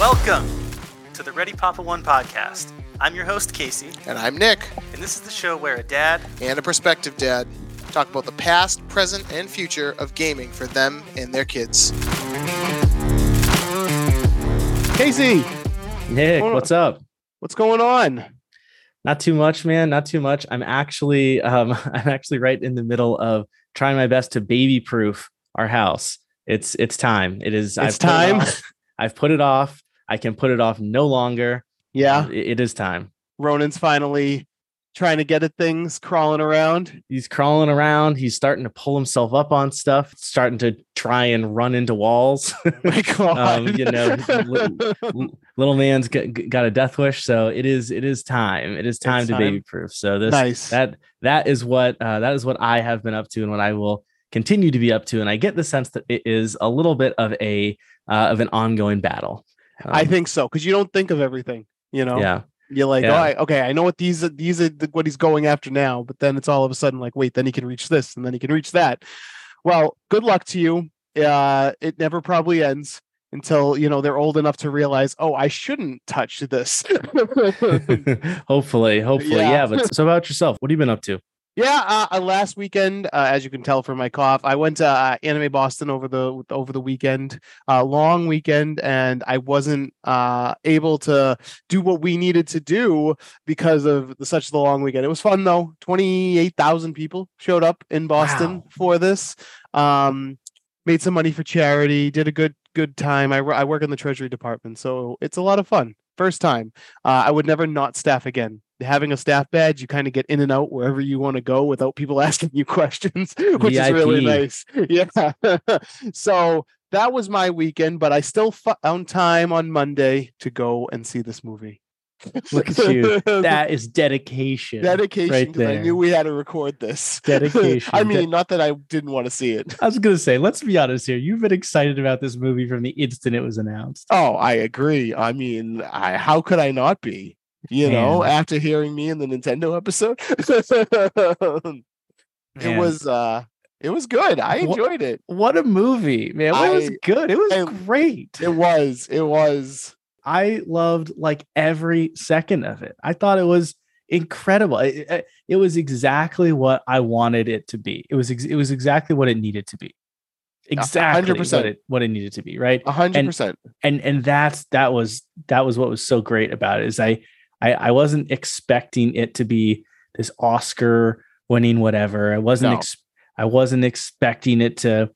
Welcome to the Ready Papa One podcast. I'm your host, Casey, And I'm Nick, and this is the show where a dad and a prospective dad talk about the past, present, and future of gaming for them and their kids. Casey, Nick, Hold what's up? what's going on? Not too much, man. Not too much. I'm actually, um, I'm actually right in the middle of trying my best to baby proof our house. It's it's time. It is. It's put it time? off. I've put it off. I can put it off no longer. Yeah, It- it is time. Ronan's finally trying to get at things, crawling around. He's crawling around. He's starting to pull himself up on stuff. Starting to try and run into walls. My God. Um, you know, L- Little man's got, got a death wish, so it is. It is time. It is time It's to time. baby proof. So this nice. that that is what uh, that is what I have been up to and what I will continue to be up to. And I get the sense that it is a little bit of a uh, of an ongoing battle. I Um, think so because you don't think of everything. You know, yeah, you're like, Yeah. oh, I, okay, I know what these are. These are the, what he's going after now. But then it's all of a sudden like, wait, then he can reach this, and then he can reach that. Well, good luck to you. Uh, it never probably ends until you know they're old enough to realize, oh, I shouldn't touch this. hopefully, hopefully, Yeah. yeah. But so about yourself, what have you been up to? Yeah, uh, uh, last weekend, uh, as you can tell from my cough, I went to uh, Anime Boston over the over the weekend, uh, long weekend, and I wasn't uh, able to do what we needed to do because of the, such the long weekend. It was fun though. Twenty eight thousand people showed up in Boston Wow. for this. Um, made some money for charity. Did a good good time. I, I work in the Treasury Department, so it's a lot of fun. First time. Uh, I would never not staff again. Having a staff badge, you kind of get in and out wherever you want to go without people asking you questions, which is really nice. Yeah. so that was my weekend, but I still found time on Monday to go and see this movie. Look at you. That is dedication. dedication right because I knew we had to record this. Dedication. I De- mean, not that I didn't want to see it. I was gonna say, let's be honest here. You've been excited about this movie from the instant it was announced. Oh, I agree. I mean, I, how could I not be? You know, after hearing me in the Nintendo episode, it was uh it was good. I What- enjoyed it. what a movie, man. It was good. It was great. It was. It was. I loved like every second of it. I thought it was incredible. It, it- was exactly what I wanted it to be. It was ex- it was exactly what it needed to be. Exactly 100%. what it what it needed to be, right? A hundred And- percent. And and that's that was that was what was so great about it is I I, I wasn't expecting it to be this Oscar winning whatever. I wasn't No. ex- I wasn't expecting it to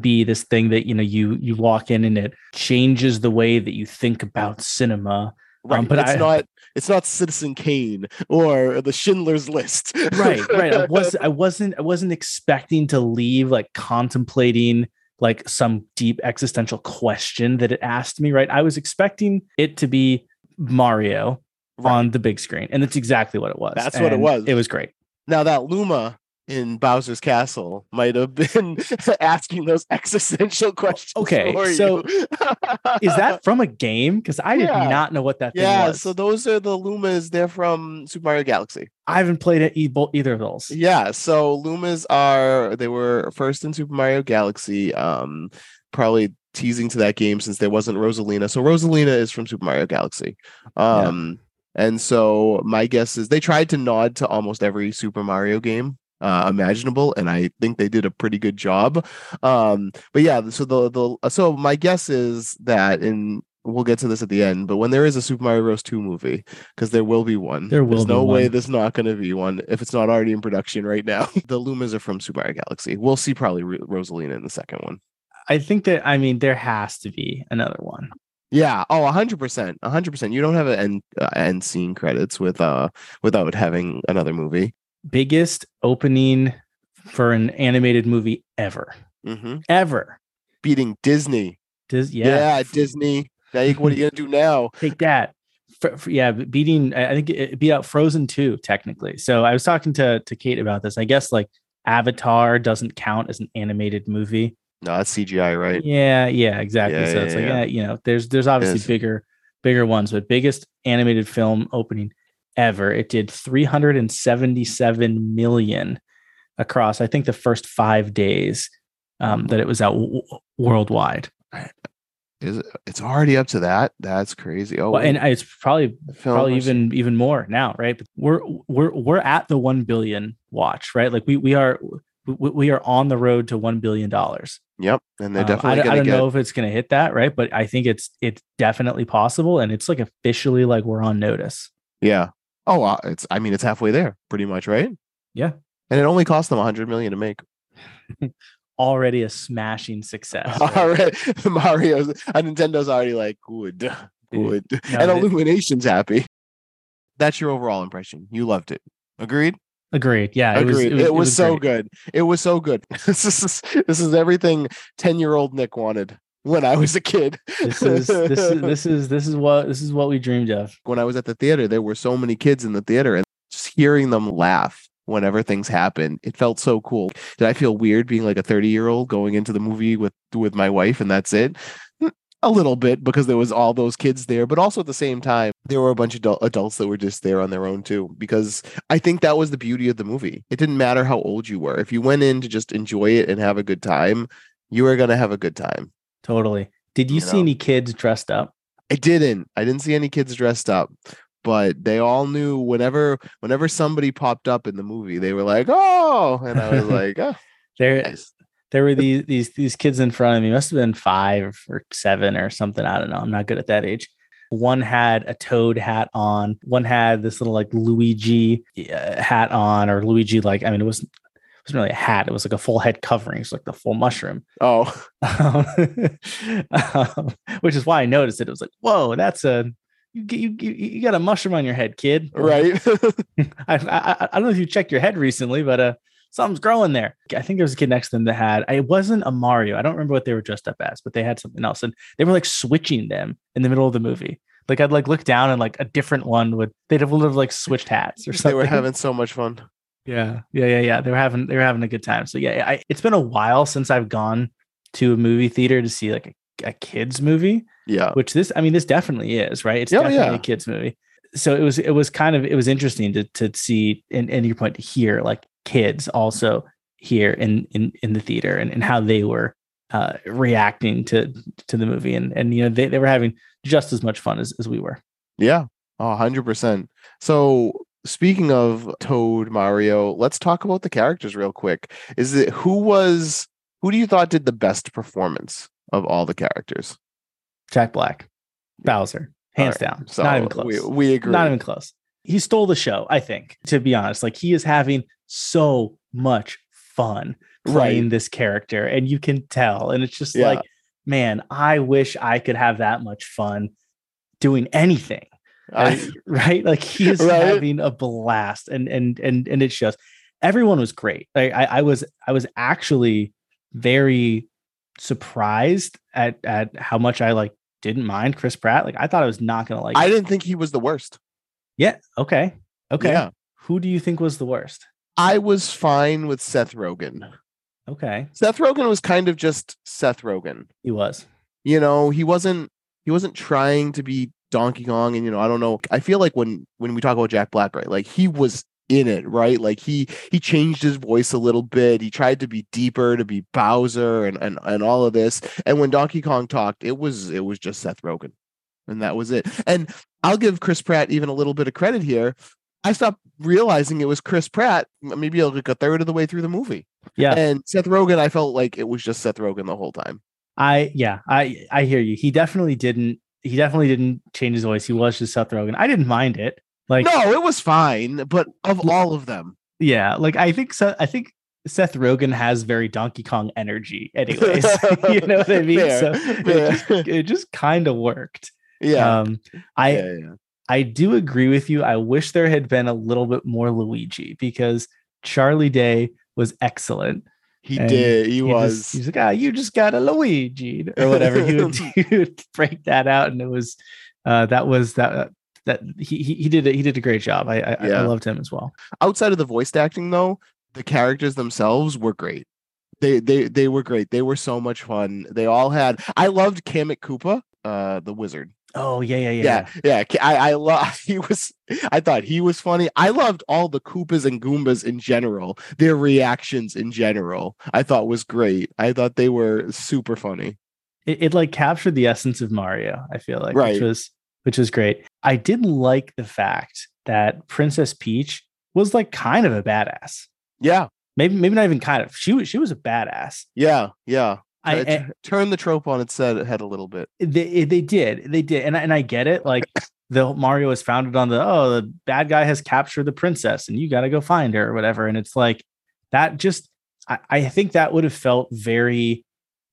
be this thing that you know you you walk in and it changes the way that you think about cinema um, Right. but it's I- not it's not Citizen Kane or the Schindler's List. right right i was i wasn't i wasn't expecting to leave like contemplating like some deep existential question that it asked me right i was expecting it to be mario Right. on the big screen and that's exactly what it was That's what it was. it was great Now that Luma in Bowser's Castle might have been asking those existential questions. okay, so is that from a game because i did Yeah. not know what that thing yeah? was So those are the Lumas. They're from Super Mario Galaxy. i haven't played it either of those Yeah, so Lumas are they were first in Super Mario Galaxy. Um, probably teasing to that game since there wasn't Rosalina. So Rosalina is from Super Mario Galaxy. Um, and so my guess is they tried to nod to almost every Super Mario game uh imaginable and i think they did a pretty good job. Um but yeah so the the so my guess is that in we'll get to this at the end but when there is a super mario bros. 2 movie because there will be one. There will there's be no way one. there's not going to be one if it's not already in production right now. The lumas are from super mario galaxy. We'll see probably Ro- rosalina in the second one. I think that i mean there has to be another one yeah. Oh 100% 100% you don't have an end, uh, end scene credits with uh without having another movie. Biggest opening for an animated movie ever. Hmm ever. Beating disney. Dis- yeah, yeah, disney. Now what are you gonna do now? Take that. Fr- fr- yeah beating i I think it beat out frozen 2 technically. So i was talking to to kate about this. I guess like avatar doesn't count as an animated movie no that's cgi right yeah yeah exactly Yeah, so yeah, it's like yeah. yeah you know there's there's obviously Yes. bigger bigger ones but biggest animated film opening ever it did 377 million across i think the first five days um, that it was out w- worldwide Is it? It's already up to that. That's crazy. Oh, Well, and it's probably probably was- even even more now, right? But we're we're we're at the one billion watch, right? Like we we are we, we are on the road to one billion dollars. Yep, and they're Um, definitely I, don't- I gonna don't get. know if it's going to hit that, right? But I think it's it's definitely possible, and it's like officially like we're on notice. Yeah. Oh, uh, it's. I mean, it's halfway there, pretty much, right? Yeah. And it only cost them a hundred million to make. Already a smashing success. right? Already, Mario's, uh, Nintendo's already like good, good, no, and Illumination's happy. That's your overall impression. You loved it. Agreed. Agreed. Yeah, it was, Agreed. It was, so great. good. It was so good. this is this is everything ten year old Nick wanted when I was a kid. This is this is this is this is what this is what we dreamed of. when I was at the theater, there were so many kids in the theater, and just hearing them laugh whenever things happen, it felt so cool. Did I feel weird being like a 30 year old going into the movie with with my wife and that's it? A little bit because there was all those kids there, but also at the same time, there were a bunch of adult, adults that were just there on their own too. Because I think that was the beauty of the movie. It didn't matter how old you were. If you went in to just enjoy it and have a good time, you were gonna have a good time. Totally. Did you You see know? any kids dressed up? I didn't. I didn't see any kids dressed up, but they all knew whenever whenever somebody popped up in the movie, they were like, "Oh!" And I was like, "Oh, There, nice." There were these these these kids in front of me. Must have been five or seven or something. I don't know. I'm not good at that age. One had a toad hat on. One had this little like Luigi uh, hat on, or Luigi like I mean, it wasn't it wasn't really a hat. It was like a full head covering. It's like the full mushroom. Oh, um, which is why I noticed it. It was like, whoa, that's a you, you you you got a mushroom on your head, kid. right. I, I I don't know if you checked your head recently, but uh, something's growing there. I think there was a kid next to them that had. It wasn't a Mario. I don't remember what they were dressed up as, but they had something else, and they were like switching them in the middle of the movie. Like I'd like look down and like a different one would they'd have would have like switched hats or something. they were having so much fun. Yeah, yeah, yeah, yeah. They were having they were having a good time. So yeah, I, it's been a while since I've gone to a movie theater to see like a, a kids movie, Yeah. which this I mean this definitely is right. It's Oh, definitely yeah. a kids movie. So it was it was kind of it was interesting to to see and and your point to hear like kids also here in in in the theater and, and how they were uh reacting to to the movie and and you know they, they were having just as much fun as, as we were. Yeah. Oh, 100%. So, speaking of Toad Mario, let's talk about the characters real quick. Is it who was who do you thought did the best performance of all the characters? Jack Black, Bowser, hands All down. So, not even close. We, we agree. Not even close. He stole the show, I think, to be honest. Like he is having so much fun playing Right. this character, and you can tell. And it's just Yeah. like, man, I wish I could have that much fun doing anything. I- right? Like he is Right. having a blast, and and and and it's just Everyone was great. Like I, I was, I was actually very surprised at at how much I like didn't mind Chris Pratt. Like I thought I was not gonna like. I it. didn't think he was the worst. Yeah. Okay. Okay. Yeah. Who do you think was the worst? I was fine with Seth Rogen. Okay. Seth Rogen was kind of just Seth Rogen. He was. You know, he wasn't he wasn't trying to be Donkey Kong and you know, I don't know. I feel like when when we talk about Jack Black, right? Like he was in it, right? Like he he changed his voice a little bit. He tried to be deeper, to be Bowser and and, and all of this. And when Donkey Kong talked, it was it was just Seth Rogen. And that was it. And I'll give Chris Pratt even a little bit of credit here. I stopped realizing it was Chris Pratt maybe like a third of the way through the movie. Yeah. And Seth Rogen, I felt like it was just Seth Rogen the whole time. I yeah. I I hear you. He definitely didn't. He definitely didn't change his voice. He was just Seth Rogen. I didn't mind it. Like no, it was fine, but of all of them, yeah. Like I think so. I think Seth Rogen has very Donkey Kong energy. Anyways, you know what I mean. Fair, so fair. it just, it just kind of worked. Yeah, Um. I yeah, yeah. I do agree with you. I wish there had been a little bit more Luigi because Charlie Day was excellent. he and did. He, He was. just, he's like, ah, you just got a Luigi or whatever. he, would, he would break that out, and it was uh, that was that that he he, he did it. He did a great job. I I, Yeah. I loved him as well. Outside of the voice acting, though, the characters themselves were great. They they they were great. They were so much fun. They all had. I loved Kamek Koopa, uh, the wizard. Oh yeah yeah yeah. yeah, yeah. I I love. He was. I thought he was funny. I loved all the Koopas and Goombas in general. Their reactions in general, I thought was great. I thought they were super funny. it, it like captured the essence of Mario. I feel like, Right. which was which was great. I did like the fact that Princess Peach was like kind of a badass. Yeah, Maybe maybe not even kind of. She was she was a badass. yeah, yeah. I, Uh, t- turn the trope on its head head a little bit. they they did they did and I, and I get it like the Mario is founded on the oh the bad guy has captured the princess and you got to go find her or whatever and it's like that just I, I think that would have felt very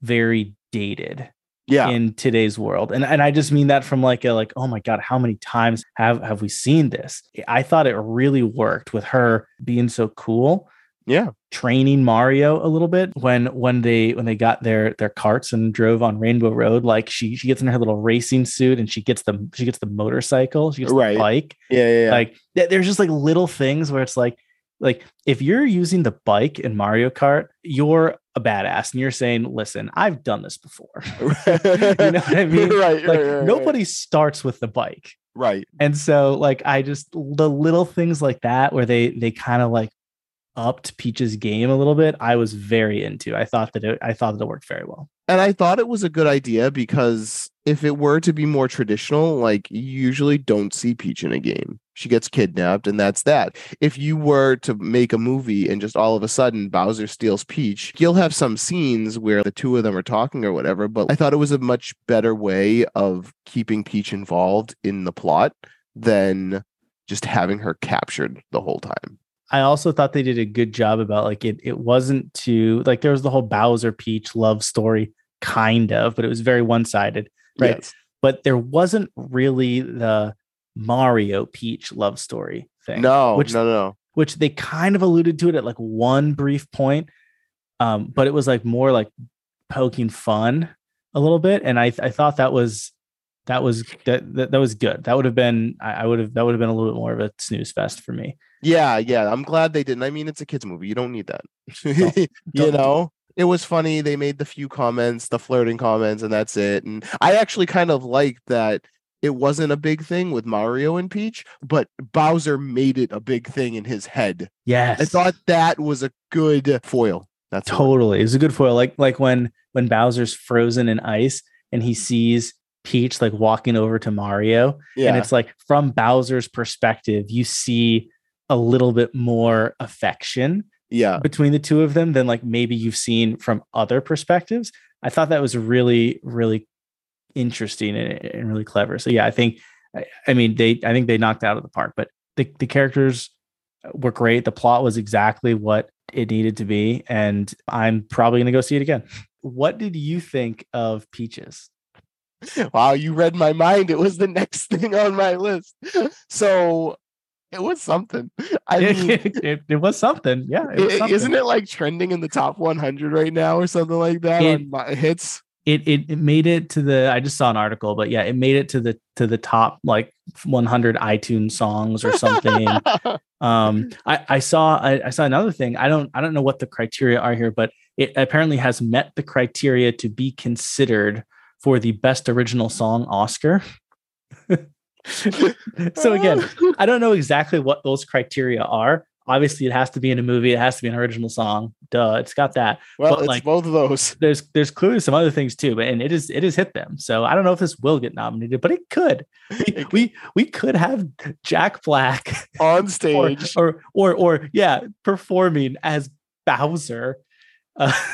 very dated Yeah, in today's world and and I just mean that from like a like oh my god how many times have have we seen this I thought it really worked with her being so cool yeah, training Mario a little bit when when they when they got their their carts and drove on Rainbow Road. Like she she gets in her little racing suit and she gets the she gets the motorcycle, she gets Right. the bike. yeah, yeah. yeah. Like th- there's just like little things where it's like like if you're using the bike in Mario Kart, you're a badass and you're saying, listen, I've done this before. you know what I mean? Right, like right, right, nobody starts with the bike. Right. And so like I just the little things like that where they they kind of like upped Peach's game a little bit, I was very into. I thought that it I thought that it worked very well. And I thought it was a good idea because if it were to be more traditional, like you usually don't see Peach in a game. She gets kidnapped and that's that. If you were to make a movie and just all of a sudden Bowser steals Peach, you'll have some scenes where the two of them are talking or whatever. But I thought it was a much better way of keeping Peach involved in the plot than just having her captured the whole time. I also thought they did a good job about like it it wasn't too like there was the whole Bowser Peach love story kind of, but it was very one-sided, right? Yes. But there wasn't really the Mario Peach love story thing. No, which no, no. which they kind of alluded to it at like one brief point. Um, but it was like more like poking fun a little bit. And I I thought that was that was that that, that was good. That would have been I, I would have that would have been a little bit more of a snooze fest for me. Yeah, yeah. I'm glad they didn't. I mean, it's a kids movie. You don't need that. you don't- know, it was funny. They made the few comments, the flirting comments, and that's it. And I actually kind of liked that it wasn't a big thing with Mario and Peach, but Bowser made it a big thing in his head. Yes. I thought that was a good foil. That's totally. It was a good foil. Like like when when Bowser's frozen in ice and he mm. sees Peach like walking over to Mario. Yeah, And it's like from Bowser's perspective, you see a little bit more affection yeah, between the two of them than like maybe you've seen from other perspectives. I thought that was really, really interesting and, and really clever. So yeah, I think, I, I mean, they, I think they knocked out of the park. But the the characters were great. The plot was exactly what it needed to be, and I'm probably gonna go see it again. What did you think of Peaches? Wow, you read my mind. It was the next thing on my list. So it was something. I mean, it, it was something. Yeah, it was something. isn't it like trending in the top 100 right now or something like that It- on my hits? it, it it made it to the I just saw an article, but yeah, it made it to the to the top like 100 iTunes songs or something. um, I I saw I, I saw another thing. I don't I don't know what the criteria are here, but it apparently has met the criteria to be considered for the best original song Oscar. so again, I don't know exactly what those criteria are. Obviously, it has to be in a movie. It has to be an original song. Duh, it's got that well, but, it's like- both of those. there's there's clearly some other things too, but and it is it has hit them. So I don't know if this will get nominated, but it could. We we, we could have Jack Black on or, stage. or or or yeah, performing as Bowser. Uh,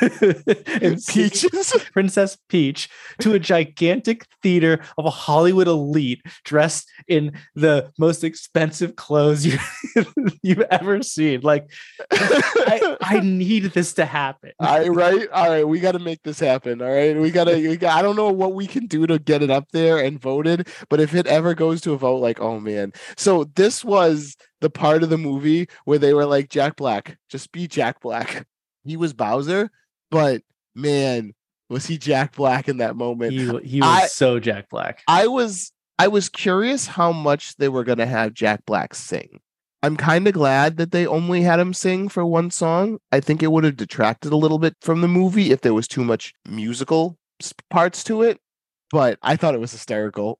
and Peaches. Princess Peach to a gigantic theater of a Hollywood elite dressed in the most expensive clothes you, you've ever seen. Like, I, I need this to happen. All right, right, all right. we got to make this happen. All right, we got to. I don't know what we can do to get it up there and voted, but if it ever goes to a vote, like, oh man. So this was the part of the movie where they were like, Jack Black, just be Jack Black. He was Bowser, but man, was he Jack Black in that moment? he, he was I- so Jack Black. I was I was curious how much they were gonna have Jack Black sing. I'm kind of glad that they only had him sing for one song. I think it would have detracted a little bit from the movie if there was too much musical parts to it. But I thought it was hysterical.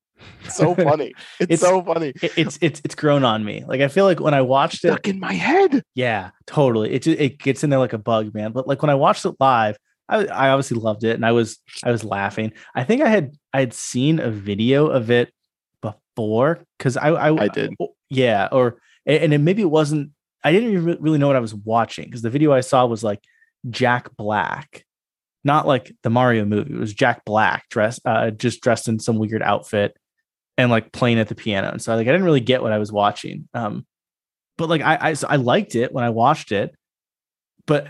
So funny. It's, It's- so funny. It- it's it's it's grown on me. Like I feel like when I watched it, Stuck in my head. yeah, totally. It it gets in there like a bug, man. But like when I watched it live, I, I obviously loved it and I was I was laughing. I think I had I had seen a video of it before because I, I I did. yeah or and, and maybe it wasn't I didn't even really know what I was watching because the video I saw was like Jack Black, not like the Mario movie. It was Jack Black dressed uh, just dressed in some weird outfit and like playing at the piano. And so like I didn't really get what I was watching. Um, but like I I, so I liked it when I watched it, but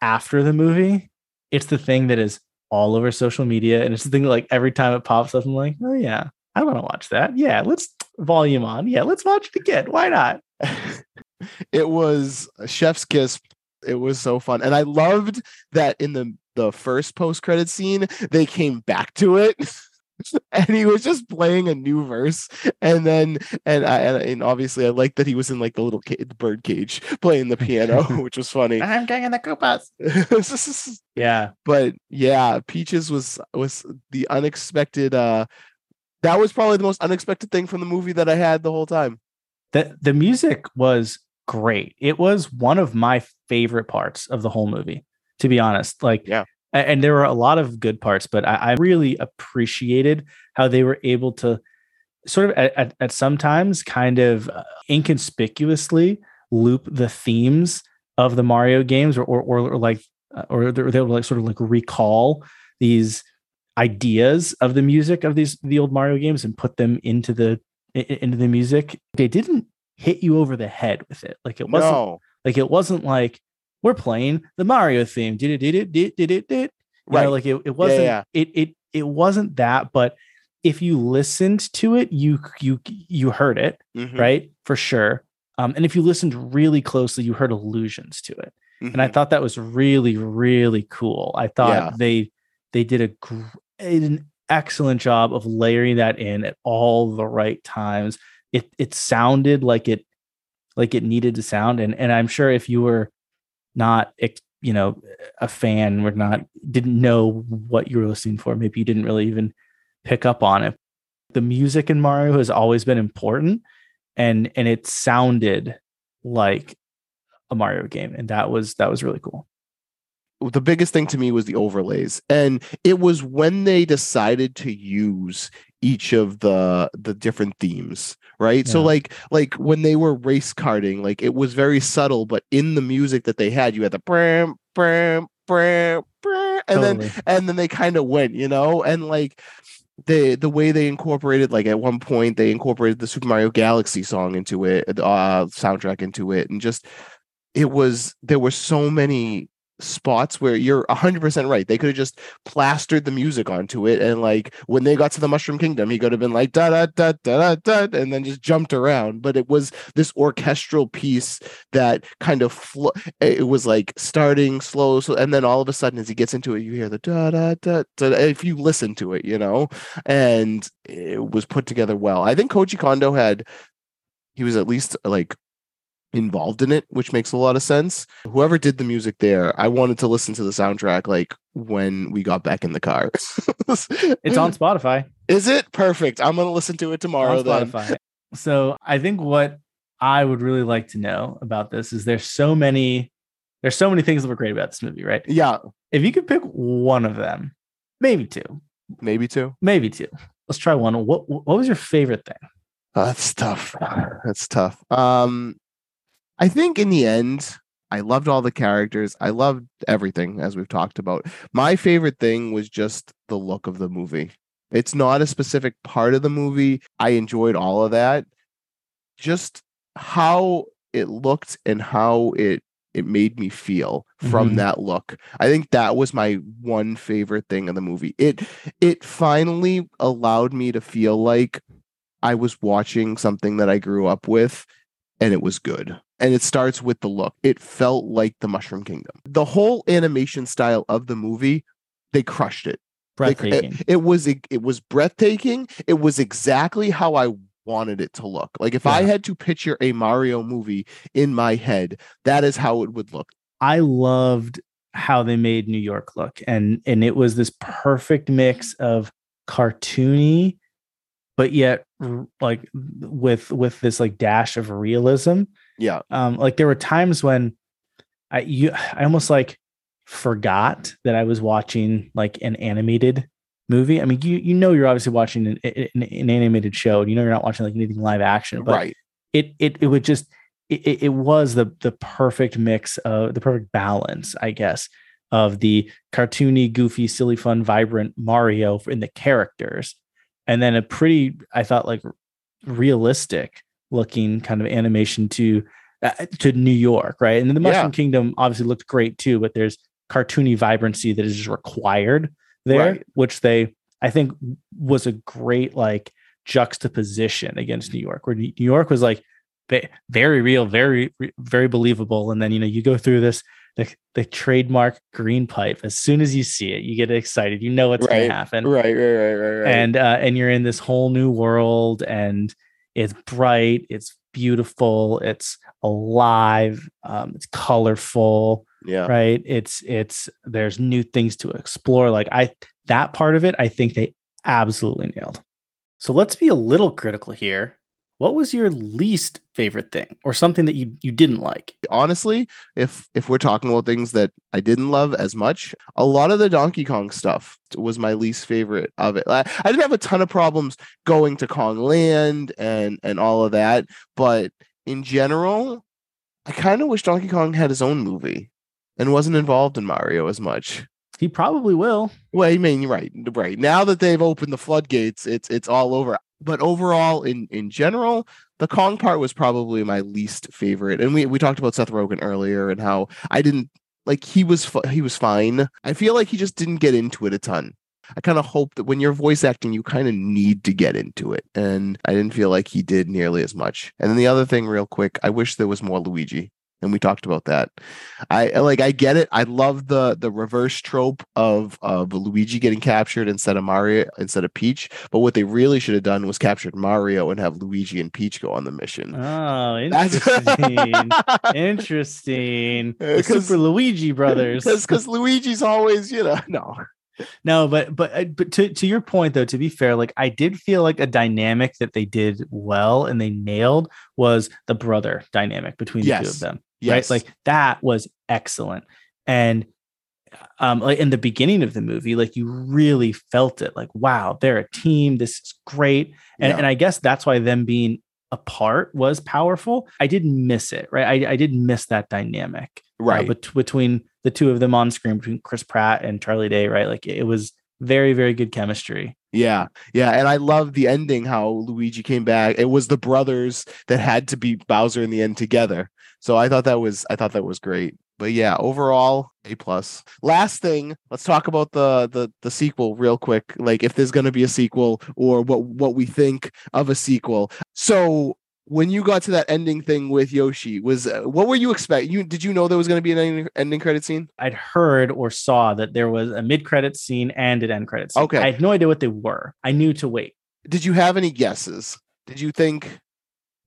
after the movie, it's the thing that is all over social media, and it's the thing that like every time it pops up, I'm like, oh yeah, I want to watch that. Yeah, let's volume on. Yeah, let's watch it again. Why not? it was chef's kiss. It was so fun. And I loved that in the the first post credit scene, they came back to it. and he was just playing a new verse and then and I and, and obviously I liked that he was in like the little ca- the bird cage playing the piano which was funny I'm getting the Koopas. yeah but yeah peaches was was the unexpected uh that was probably the most unexpected thing from the movie that I had the whole time the the music was great. It was one of my favorite parts of the whole movie, to be honest. Like, Yeah. And there were a lot of good parts, but I, I really appreciated how they were able to sort of at, at, at sometimes kind of uh, inconspicuously loop the themes of the Mario games or or, or, like uh, or they they would like sort of like recall these ideas of the music of these the old Mario games and put them into the into the music. They didn't hit you over the head with it. Like it wasn't no like it wasn't like we're playing the Mario theme. Did it did it did it did it Right. Right. Like it, it wasn't yeah. it it it wasn't that, but if you listened to it, you you you heard it, Mhm, right? For sure. Um, and if you listened really closely, you heard allusions to it and I mhm. thought that was really really cool. I thought Yeah. they they did a gr- an excellent job of layering that in at all the right times. It it sounded like it like it needed to sound, and and I'm sure if you were not you know a fan or not didn't know what you were listening for, maybe you didn't really even pick up on it. The music in Mario has always been important, and and it sounded like a Mario game, and that was that was really cool. The biggest thing to me was the overlays. And it was when they decided to use each of the the different themes right? So like like when they were race karting like it was very subtle but in the music that they had you had the bram bram bram bram and then and then they kind of went you know? And like the the way they incorporated like at one point they incorporated the super mario galaxy song into it uh soundtrack into it and just it was there were so many spots where you're 100% right. They could have just plastered the music onto it and like when they got to the mushroom kingdom he could have been like da da da da da da and then just jumped around. But it was this orchestral piece that kind of flo- it was like starting slow so and then all of a sudden as he gets into it you hear the da da da da if you listen to it you know? And it was put together well. I think koji kondo had he was at least like involved in it which makes a lot of sense whoever did the music there i wanted to listen to the soundtrack like when we got back in the car It's on Spotify. is it perfect i'm gonna listen to it tomorrow on then Spotify. So I think what I would really like to know about this is there's so many there's so many things that were great about this movie, right? yeah If you could pick one of them, maybe two, maybe two maybe two. Let's try one. What what was your favorite thing? Oh, that's tough. That's tough. Um, I think in the end, I loved all the characters. I loved everything as we've talked about. My favorite thing was just the look of the movie. It's not a specific part of the movie. I enjoyed all of that. Just how it looked and how it it made me feel from Mhm. that look. I think that was my one favorite thing in the movie. It it finally allowed me to feel like I was watching something that I grew up with and it was good. And it starts with the look. It felt like the Mushroom Kingdom. The whole animation style of the movie, they crushed it. Like, Breathtaking. it, it was it, it was breathtaking. It was exactly how I wanted it to look. Like if I had to picture a Mario movie in my head, that is how it would look. I loved how they made New York look, and and it was this perfect mix of cartoony, but yet like with with this like dash of realism. Yeah. Um, like there were times when I you I almost like forgot that I was watching like an animated movie. I mean, you you know you're obviously watching an, an, an animated show. And you know you're not watching like anything live action, but right. it it it would just it, it was the the perfect mix of the perfect balance, I guess, of the cartoony, goofy, silly, fun, vibrant Mario in the characters, and then a pretty, I thought, like realistic looking kind of animation to uh, to New York, right? And then the Mushroom Yeah. Kingdom obviously looked great too, but there's cartoony vibrancy that is just required there, Right. which they I think was a great like juxtaposition against New York, where New York was like very real, very very believable, and then you know you go through this the, the trademark green pipe. As soon as you see it, you get excited. You know what's going to happen Right, right, right, right, right. and uh, and you're in this whole new world and it's bright it's beautiful it's alive um, it's colorful yeah. right? It's it's there's new things to explore like i that part of it i think they absolutely nailed. So let's be a little critical here what was your least favorite thing or something that you you didn't like honestly, if if we're talking about things that I didn't love as much, a lot of the Donkey Kong stuff was my least favorite of it. I, I didn't have a ton of problems going to Kong Land and and all of that, but in general, I kind of wish Donkey Kong had his own movie and wasn't involved in Mario as much. he probably will Well, I mean, you're right, right. Now that they've opened the floodgates, it's it's all over. But overall, in in general, the Kong part was probably my least favorite. And we we talked about Seth Rogen earlier and how I didn't like he was he was fine. I feel like he just didn't get into it a ton. I kind of hope that when you're voice acting, you kind of need to get into it, and I didn't feel like he did nearly as much. And then the other thing, real quick, I wish there was more Luigi and we talked about that. I like I get it. I love the the reverse trope of of Luigi getting captured instead of Mario instead of Peach. But what they really should have done was captured Mario and have Luigi and Peach go on the mission. oh interesting interesting the super luigi brothers because Luigi's always you know no No, but but uh, but to to your point though, to be fair, like I did feel like a dynamic that they did well and they nailed was the brother dynamic between the two of them. Yes Right? Like that was excellent. And um like in the beginning of the movie, like you really felt it. Like, wow, they're a team. This is great. And Yeah. and I guess that's why them being apart was powerful. I didn't miss it, right? I, I didn't miss that dynamic uh, right bet- between the two of them on screen, between Chris Pratt and Charlie Day, right? Like it was very, very good chemistry. Yeah, yeah, and I love the ending how Luigi came back. It was the brothers that had to beat Bowser in the end together. So I thought that was I thought that was great. But yeah, overall A plus. Last thing, let's talk about the the the sequel real quick. Like if there's going to be a sequel or what what we think of a sequel. So when you got to that ending thing with Yoshi, was uh, what were you expect? You did you know there was going to be an ending, ending credit scene? I'd heard or saw that there was a mid credit scene and an end credit scene. Okay. I had no idea what they were. I knew to wait. did you have any guesses? Did you think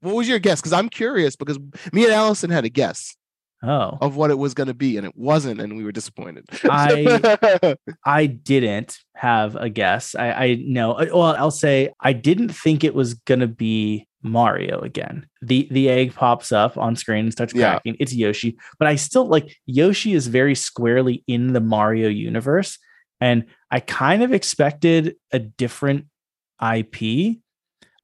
what was your guess? Because I'm curious because me and Allison had a guess Oh, of what it was going to be, and it wasn't, and we were disappointed. I- I didn't have a guess. I, I know. uh, Well, I'll say I didn't think it was gonna be Mario again. The the egg pops up on screen and starts Yeah. cracking. It's Yoshi, but I still like Yoshi is very squarely in the Mario universe, and I kind of expected a different IP.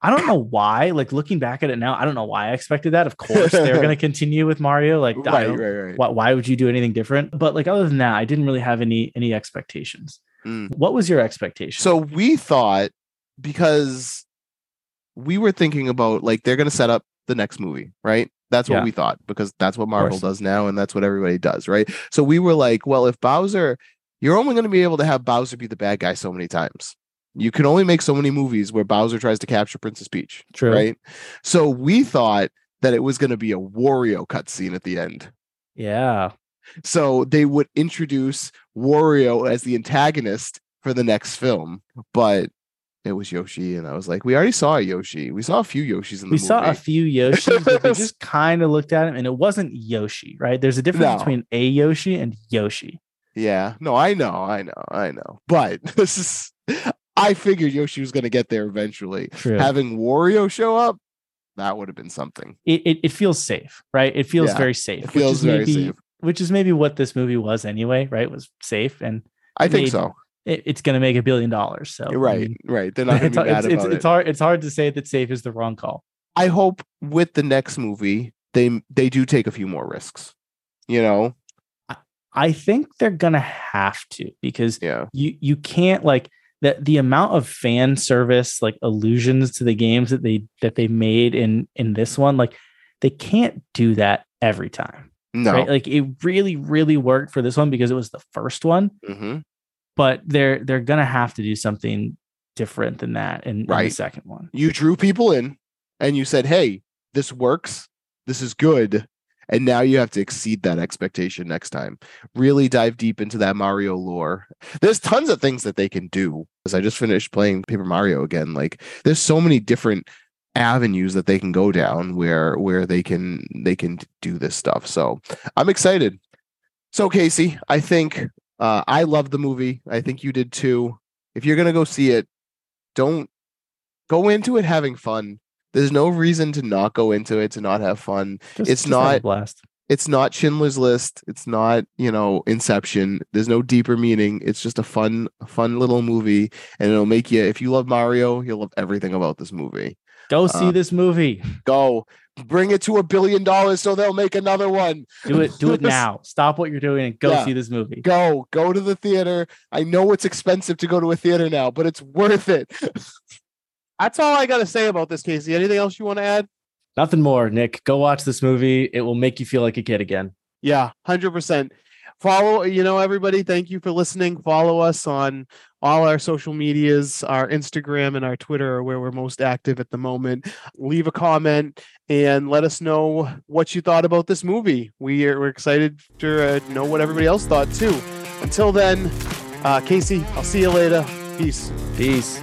I don't know why. Like looking back at it now, I don't know why I expected that. Of course, they're going to continue with Mario. Like, right, right, right. why, why would you do anything different? But like other than that, I didn't really have any any expectations. Mm. What was your expectation? So we thought because we were thinking about like they're going to set up the next movie, right? That's what Yeah. we thought because that's what Marvel does now, and that's what everybody does, right? So we were like, well, if Bowser, you're only going to be able to have Bowser be the bad guy so many times. You can only make so many movies where Bowser tries to capture Princess Peach, True. right? So we thought that it was going to be a Wario cutscene at the end. yeah, So they would introduce Wario as the antagonist for the next film, but it was Yoshi, and I was like, we already saw a Yoshi. We saw a few Yoshis in the movie. we movie. saw a few Yoshis, but we just kind of looked at him, and it wasn't Yoshi, right? There's a difference No. between a Yoshi and Yoshi. yeah, no, I know, I know, I know. But this is, I figured Yoshi was going to get there eventually. True. Having Wario show up, that would have been something. it, it it feels safe, right? It feels Yeah, very safe. It which feels is very maybe safe. which is maybe what this movie was anyway, right? It Was safe and I think made- so. it, it's going to make a billion dollars. So I Right, mean, right. They're not going it's, to be mad it's, it's, about it's it. hard. It's hard to say that safe is the wrong call. I hope with the next movie they they do take a few more risks. You know, I think they're gonna have to because yeah, you you can't like the the amount of fan service like allusions to the games that they that they made in in this one like they can't do that every time no, right like it really really worked for this one because it was the first one hmm but they're they're gonna have to do something different than that in, in the Right. second one you drew people in, and you said, "Hey, this works. This is good." And now you have to exceed that expectation next time. Really dive deep into that Mario lore. There's tons of things that they can do. As I just finished playing Paper Mario again, like there's so many different avenues that they can go down where where they can they can do this stuff. So I'm excited. So Casey, I think uh, I love the movie. I think you did too. If you're gonna go see it, don't go into it having fun. There's no reason to not go into it to not have fun. Just- It's just not- blast It's not Schindler's List. It's not, you know, Inception. There's no deeper meaning. It's just a fun, fun little movie, and it'll make you. If you love Mario, you'll love everything about this movie. go see uh, this movie Go, bring it to a billion dollars, so they'll make another one. do it do it now stop what you're doing and go Yeah. see this movie Go, go to the theater. I know it's expensive to go to a theater now, but it's worth it. That's all I got to say about this, Casey. Anything else you want to add? nothing more nick go watch this movie it will make you feel like a kid again Yeah, hundred percent. Follow, you know, everybody. Thank you for listening. Follow us on all our social medias. Our Instagram and our Twitter are where we're most active at the moment. Leave a comment and let us know what you thought about this movie. We are we're excited to uh, know what everybody else thought too. Until then, uh, Casey, I'll see you later. Peace. peace